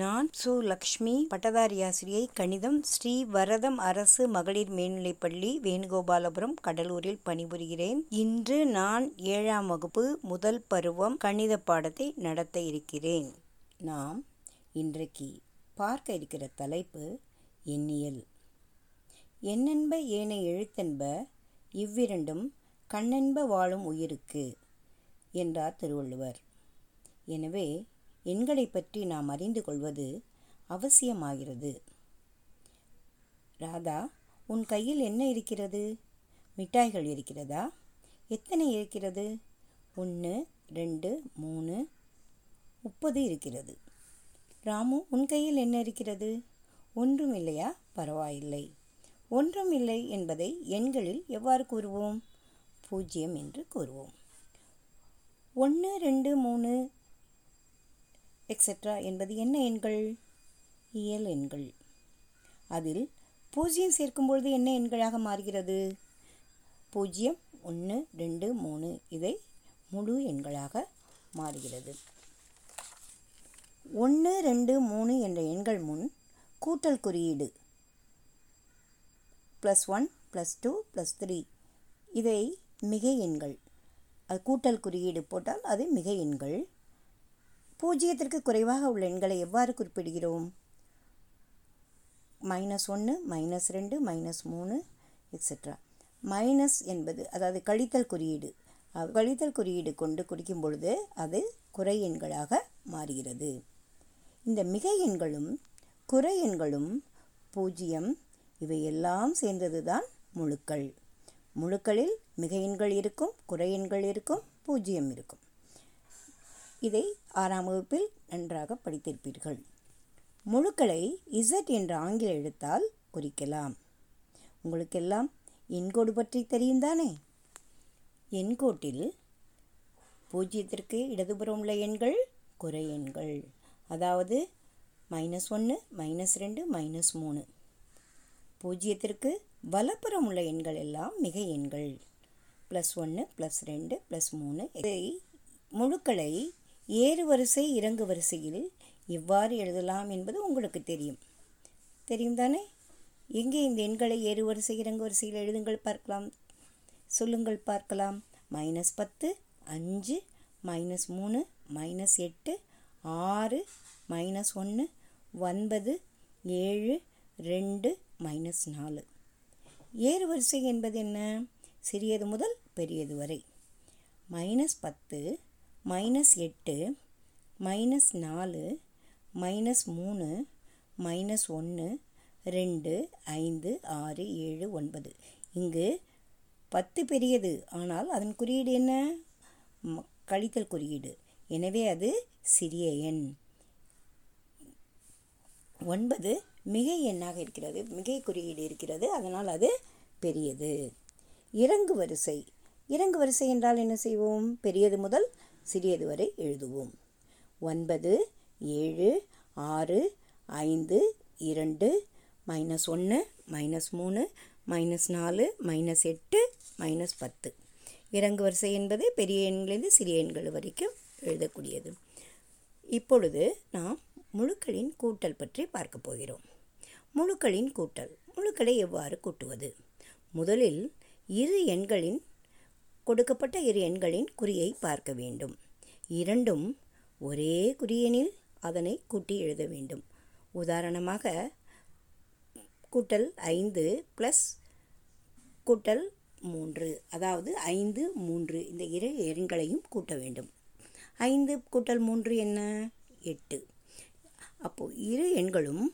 நான் சு. லக்ஷ்மி பட்டதாரி ஆசிரியை கணிதம் ஸ்ரீ. வரதம் அரசு மகளிர் மேல்நிலைப்பள்ளி வேணுகோபாலபுரம் கடலூரில் பணிபுரிகிறேன். இன்று நான் ஏழாம் வகுப்பு முதல் பருவம் கணித பாடத்தை நடத்த இருக்கிறேன். நாம் இன்றைக்கு பார்க்க இருக்கிற தலைப்பு எண்ணியல். எண்ணென்ப ஏனை எழுத்தென்ப இவ்விரண்டும் கண்ணென்ப வாழும் உயிருக்கு என்றார் திருவள்ளுவர். எனவே எண்களை பற்றி நாம் அறிந்து கொள்வது அவசியமாகிறது. ராதா உன் கையில் என்ன இருக்கிறது? மிட்டாய்கள் இருக்கிறதா? எத்தனை இருக்கிறது? ஒன்று ரெண்டு மூணு முப்பது இருக்கிறது. ராமு உன் கையில் என்ன இருக்கிறது? ஒன்றும் இல்லையா? பரவாயில்லை. ஒன்றும் இல்லை என்பதை எண்களில் எவ்வாறு கூறுவோம்? பூஜ்ஜியம் என்று கூறுவோம். ஒன்று ரெண்டு மூணு எக்ஸெட்ரா என்பது என்ன எண்கள்? இயல் எண்கள். அதில் பூஜ்ஜியம் சேர்க்கும்பொழுது என்ன எண்களாக மாறுகிறது? பூஜ்ஜியம் ஒன்று ரெண்டு மூணு இதை முழு எண்களாக மாறுகிறது. ஒன்று ரெண்டு மூணு என்ற எண்கள் முன் கூட்டல் குறியீடு. Plus one plus two plus three இதை மிகை எண்கள். அது கூட்டல் குறியீடு போட்டால் அது மிகை எண்கள். பூஜ்ஜியத்திற்கு குறைவாக உள்ள எண்களை எவ்வாறு குறிப்பிடுகிறோம்? மைனஸ் ஒன்று மைனஸ் ரெண்டு மைனஸ் மூணு எக்ஸெட்ரா மைனஸ் என்பது அதாவது கழித்தல் குறியீடு. கழித்தல் குறியீடு கொண்டு குறிக்கும் பொழுது அது குறை எண்களாக மாறுகிறது. இந்த மிகை எண்களும் குறை எண்களும் பூஜ்ஜியம் இவையெல்லாம் சேர்ந்தது தான் முழுக்கள். முழுக்களில் மிகை எண்கள் இருக்கும் குறை எண்கள் இருக்கும் பூஜ்ஜியம் இருக்கும். இதை ஆறாம் வகுப்பில் நன்றாக படித்திருப்பீர்கள். முழுக்களை இசட் என்ற ஆங்கில எழுத்தால் குறிக்கலாம். உங்களுக்கெல்லாம் எண்கோடு பற்றி தெரியும் தானே எண்கோட்டில் பூஜ்ஜியத்திற்கு இடதுபுறம் உள்ள எண்கள் குறை எண்கள். அதாவது மைனஸ் ஒன்று மைனஸ் ரெண்டு மைனஸ் மூணு. பூஜ்ஜியத்திற்கு வலப்புறம் உள்ள எண்கள் எல்லாம் மிக எண்கள். ப்ளஸ் ஒன்று ப்ளஸ் ரெண்டு ப்ளஸ் மூணு. இதை முழுக்களை ஏறு வரிசை இறங்கு வரிசையில் எவ்வாறு எழுதலாம் என்பது உங்களுக்கு தெரியும். தெரியும் தானே? எங்கே இந்த எண்களை ஏறு வரிசை இறங்கு வரிசையில் எழுதுங்கள் பார்க்கலாம். சொல்லுங்கள் பார்க்கலாம். மைனஸ் பத்து அஞ்சு மைனஸ் மூணு மைனஸ் எட்டு ஆறு மைனஸ் ஒன்று ஒன்பது ஏழு ரெண்டு மைனஸ் நாலு. ஏறு வரிசை என்பது என்ன? சிறியது முதல் பெரியது வரை. மைனஸ் பத்து மைனஸ் எட்டு மைனஸ் நாலு மைனஸ் மூணு மைனஸ் ஒன்று ரெண்டு ஐந்து ஆறு ஏழு ஒன்பது. இங்கு பத்து பெரியது. ஆனால் அதன் குறியீடு என்ன? கழித்தல் குறியீடு. எனவே அது சிறிய எண். ஒன்பது மிகை எண்ணாக இருக்கிறது. மிகை குறியீடு இருக்கிறது. அதனால் அது பெரியது. இறங்கு வரிசை. இறங்கு வரிசை என்றால் என்ன செய்வோம்? பெரியது முதல் சிறியது வரை எழுதுவோம். ஒன்பது ஏழு ஆறு ஐந்து இரண்டு மைனஸ் ஒன்று மைனஸ் மூணு மைனஸ் நாலு மைனஸ் எட்டு மைனஸ் பத்து. இறங்கு வரிசை என்பது பெரிய எண்களிலிருந்து சிறிய எண்கள் வரைக்கும் எழுதக்கூடியது. இப்பொழுது நாம் முழுக்களின் கூட்டல் பற்றி பார்க்க போகிறோம். முழுக்களின் கூட்டல் முழுக்களை எவ்வாறு கூட்டுவது? முதலில் இரு எண்களின் கொடுக்கப்பட்ட இரு எண்களின் குறியை பார்க்க வேண்டும். இரண்டும் ஒரே குறியெனில் அதனை கூட்டி எழுத வேண்டும். உதாரணமாக கூட்டல் ஐந்து ப்ளஸ் கூட்டல் மூன்று அதாவது ஐந்து மூன்று இந்த இரு எண்களையும் கூட்ட வேண்டும். ஐந்து கூட்டல் மூன்று என்ன? எட்டு. அப்போது இரு எண்களும்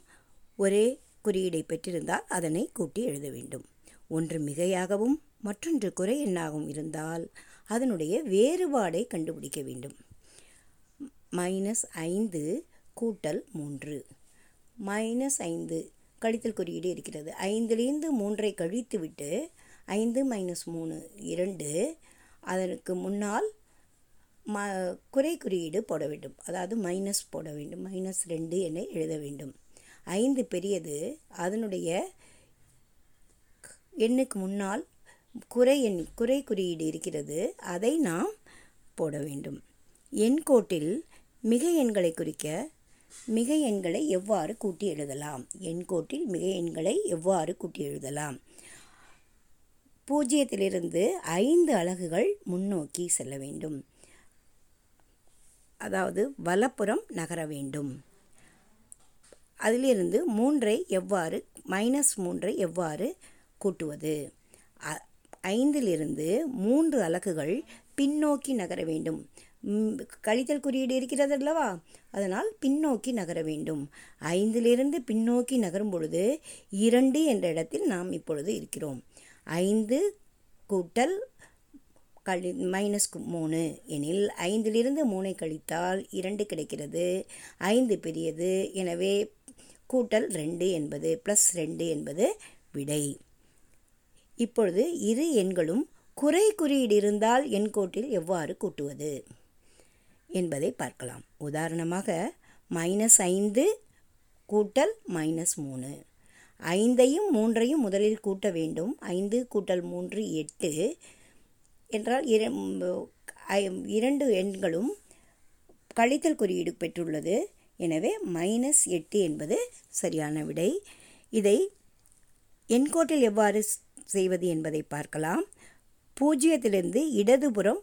ஒரே குறியீடை பெற்றிருந்தால் அதனை கூட்டி எழுத வேண்டும். ஒன்று மிகையாகவும் மற்றொன்று குறை எண்ணாகவும் இருந்தால் அதனுடைய வேறுபாடை கண்டுபிடிக்க வேண்டும். மைனஸ் ஐந்து கூட்டல் மூன்று. மைனஸ் ஐந்து கழித்தல் குறியீடு இருக்கிறது. ஐந்திலிருந்து மூன்றை கழித்துவிட்டு ஐந்து மைனஸ் மூணு இரண்டு. அதற்கு முன்னால் ம குறை குறியீடு போட வேண்டும். அதாவது மைனஸ் போட வேண்டும். மைனஸ் ரெண்டு என எழுத வேண்டும். ஐந்து பெரியது. அதனுடைய எண்ணுக்கு முன்னால் குறை எண் குறை குறியீடு இருக்கிறது. அதை நாம் போட வேண்டும். எண்கோட்டில் மிகை எண்களை குறிக்க மிகை எண்களை எவ்வாறு கூட்டி எழுதலாம்? எண்கோட்டில் மிகை எண்களை எவ்வாறு கூட்டி எழுதலாம்? பூஜ்ஜியத்திலிருந்து ஐந்து அலகுகள் முன்னோக்கி செல்ல வேண்டும். அதாவது வலப்புறம் நகர வேண்டும். அதிலிருந்து மூன்றை எவ்வாறு மைனஸ் மூன்றை எவ்வாறு கூட்டுவது? அ- ஐந்திலிருந்து மூன்று அலகுகள் பின்னோக்கி நகர வேண்டும். கழித்தல் குறியீடு இருக்கிறது அல்லவா? அதனால் பின்னோக்கி நகர வேண்டும். ஐந்திலிருந்து பின்னோக்கி நகரும் பொழுது இரண்டு என்ற இடத்தில் நாம் இப்பொழுது இருக்கிறோம். ஐந்து கூட்டல் கழி மைனஸ் மூணு. எனில் ஐந்திலிருந்து மூணை கழித்தால் இரண்டு கிடைக்கிறது. ஐந்து பெரியது. எனவே கூட்டல் ரெண்டு என்பது ப்ளஸ் ரெண்டு என்பது விடை. இப்பொழுது இரு எண்களும் குறை குறியீடு இருந்தால் எண்கோட்டில் எவ்வாறு கூட்டுவது? என்பதை பார்க்கலாம். உதாரணமாக மைனஸ் ஐந்து கூட்டல் மைனஸ் மூணு. ஐந்தையும் மூன்றையும் முதலில் கூட்ட வேண்டும். ஐந்து கூட்டல் மூன்று எட்டு என்றால் இர- இரண்டு எண்களும் கழித்தல் குறியீடு பெற்றுள்ளது. எனவே மைனஸ் எட்டு என்பது சரியான விடை. இதை எண்கோட்டில் எவ்வாறு செய்வது என்பதை பார்க்கலாம். பூஜ்ஜியத்திலிருந்து இடதுபுறம்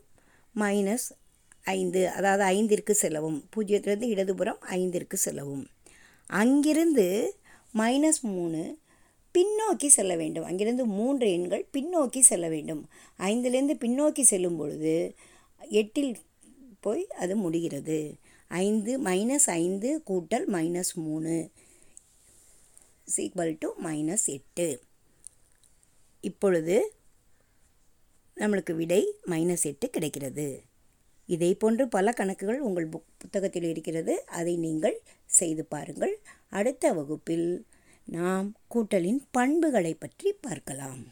மைனஸ் ஐந்து அதாவது ஐந்திற்கு செல்லவும். பூஜ்ஜியத்திலிருந்து இடதுபுறம் ஐந்திற்கு செல்லவும். அங்கிருந்து மைனஸ் மூணு பின்னோக்கி செல்ல வேண்டும். அங்கிருந்து மூன்று எண்கள் பின்னோக்கி செல்ல வேண்டும். ஐந்திலிருந்து பின்னோக்கி செல்லும் பொழுது எட்டில் போய் அது முடிகிறது. ஐந்து மைனஸ் ஐந்து கூட்டல் மைனஸ் மூணு ஈக்குவல் டு மைனஸ் எட்டு. இப்பொழுது நம்மளுக்கு விடை மைனஸ் எட்டு கிடைக்கிறது. இதை போன்று பல கணக்குகள் உங்கள் புக் புத்தகத்தில் இருக்கிறது. அதை நீங்கள் செய்து பாருங்கள். அடுத்த வகுப்பில் நாம் கூட்டலின் பண்புகளை பற்றி பார்க்கலாம்.